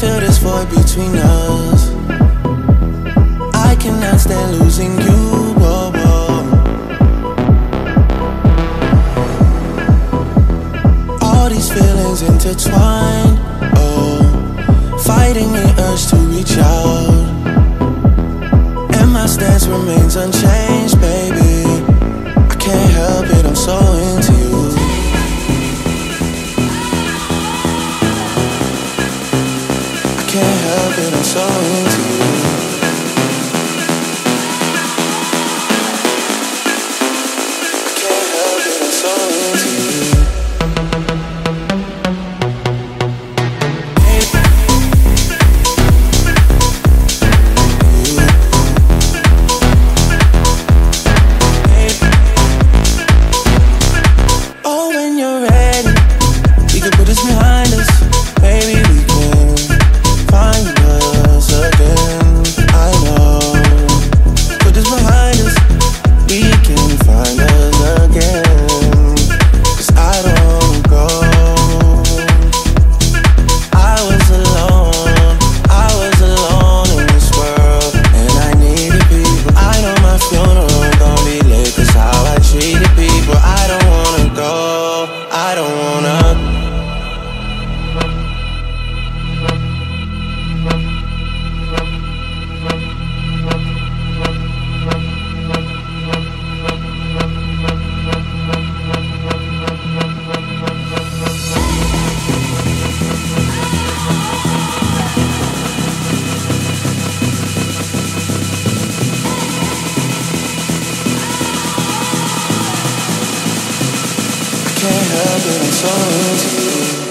feel this void between us. I cannot stand losing you. All these feelings intertwined. Oh, fighting the urge to reach out. And my stance remains unchanged. that I'm to. can't help it, I'm sorry. into you.